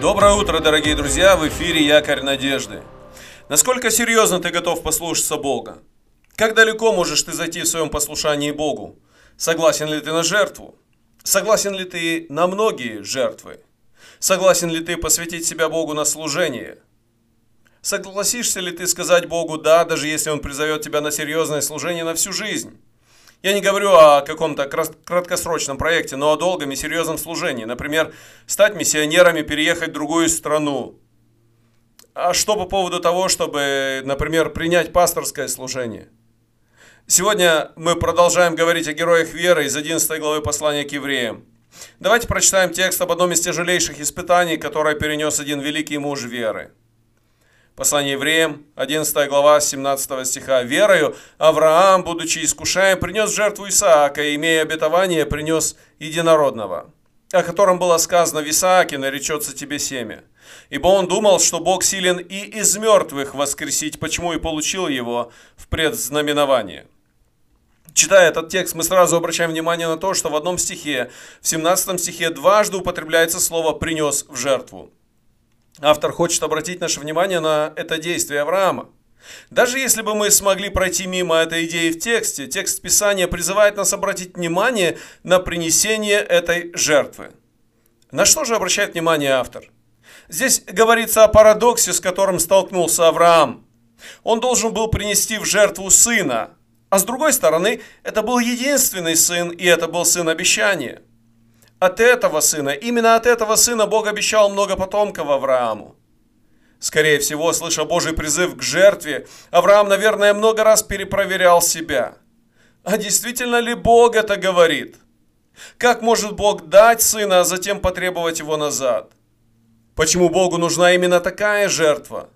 Доброе утро, дорогие друзья! В эфире Якорь Надежды. Насколько серьезно ты готов послушаться Бога? Как далеко можешь ты зайти в своем послушании Богу? Согласен ли ты на жертву? Согласен ли ты на многие жертвы? Согласен ли ты посвятить себя Богу на служение? Согласишься ли ты сказать Богу «да», даже если Он призовет тебя на серьезное служение на всю жизнь? Я не говорю о каком-то краткосрочном проекте, но о долгом и серьезном служении. Например, стать миссионерами, переехать в другую страну. А что по поводу того, чтобы, например, принять пасторское служение? Сегодня мы продолжаем говорить о героях веры из 11 главы послания к евреям. Давайте прочитаем текст об одном из тяжелейших испытаний, которое перенес один великий муж веры. Послание евреям, 11 глава, 17 стиха. «Верою Авраам, будучи искушаем, принес жертву Исаака, имея обетование, принес единородного, о котором было сказано в Исааке, наречется тебе семя. Ибо он думал, что Бог силен и из мертвых воскресить, почему и получил его в предзнаменование». Читая этот текст, мы сразу обращаем внимание на то, что в одном стихе, в 17 стихе, дважды употребляется слово «принес в жертву». Автор хочет обратить наше внимание на это действие Авраама. Даже если бы мы смогли пройти мимо этой идеи в тексте, текст Писания призывает нас обратить внимание на принесение этой жертвы. На что же обращает внимание автор? Здесь говорится о парадоксе, с которым столкнулся Авраам. Он должен был принести в жертву сына, а с другой стороны, это был единственный сын, и это был сын обещания – от этого сына, именно от этого сына Бог обещал много потомков Аврааму. Скорее всего, слыша Божий призыв к жертве, Авраам, наверное, много раз перепроверял себя. А действительно ли Бог это говорит? Как может Бог дать сына, а затем потребовать его назад? Почему Богу нужна именно такая жертва?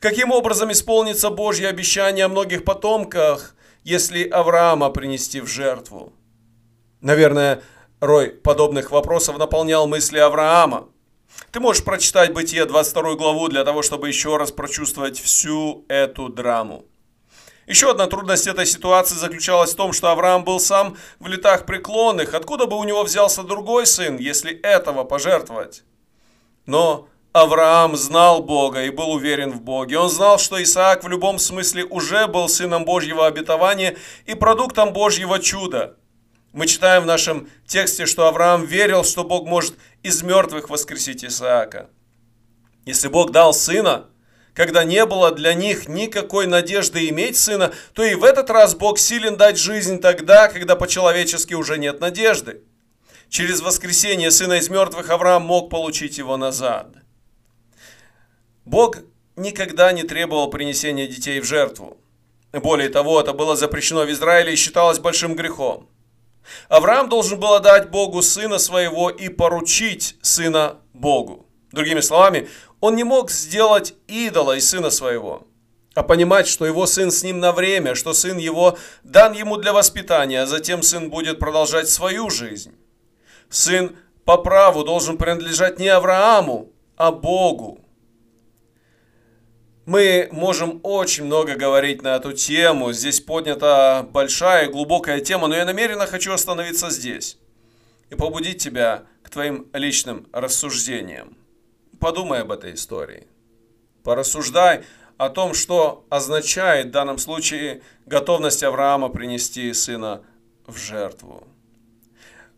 Каким образом исполнится Божье обещание о многих потомках, если Авраама принести в жертву? Наверное, Рой подобных вопросов наполнял мысли Авраама. Ты можешь прочитать Бытие 22 главу для того, чтобы еще раз прочувствовать всю эту драму. Еще одна трудность этой ситуации заключалась в том, что Авраам был сам в летах преклонных. Откуда бы у него взялся другой сын, если этого пожертвовать? Но Авраам знал Бога и был уверен в Боге. Он знал, что Исаак в любом смысле уже был сыном Божьего обетования и продуктом Божьего чуда – мы читаем в нашем тексте, что Авраам верил, что Бог может из мертвых воскресить Исаака. Если Бог дал сына, когда не было для них никакой надежды иметь сына, то и в этот раз Бог силен дать жизнь тогда, когда по-человечески уже нет надежды. Через воскресение сына из мертвых Авраам мог получить его назад. Бог никогда не требовал принесения детей в жертву. Более того, это было запрещено в Израиле и считалось большим грехом. Авраам должен был отдать Богу сына своего и поручить сына Богу. Другими словами, он не мог сделать идола из сына своего, а понимать, что его сын с ним на время, что сын его дан ему для воспитания, а затем сын будет продолжать свою жизнь. Сын по праву должен принадлежать не Аврааму, а Богу. Мы можем очень много говорить на эту тему. Здесь поднята большая и глубокая тема, но я намеренно хочу остановиться здесь и побудить тебя к твоим личным рассуждениям. Подумай об этой истории. Порассуждай о том, что означает в данном случае готовность Авраама принести сына в жертву.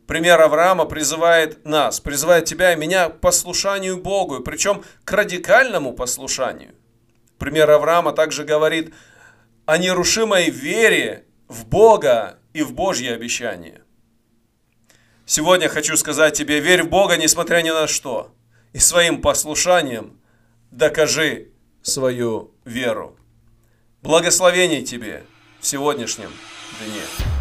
Пример Авраама призывает нас, призывает тебя и меня к послушанию Богу, причем к радикальному послушанию. Пример Авраама также говорит о нерушимой вере в Бога и в Божье обещание. Сегодня хочу сказать тебе, верь в Бога, несмотря ни на что, и своим послушанием докажи свою веру. Благословений тебе в сегодняшнем дне.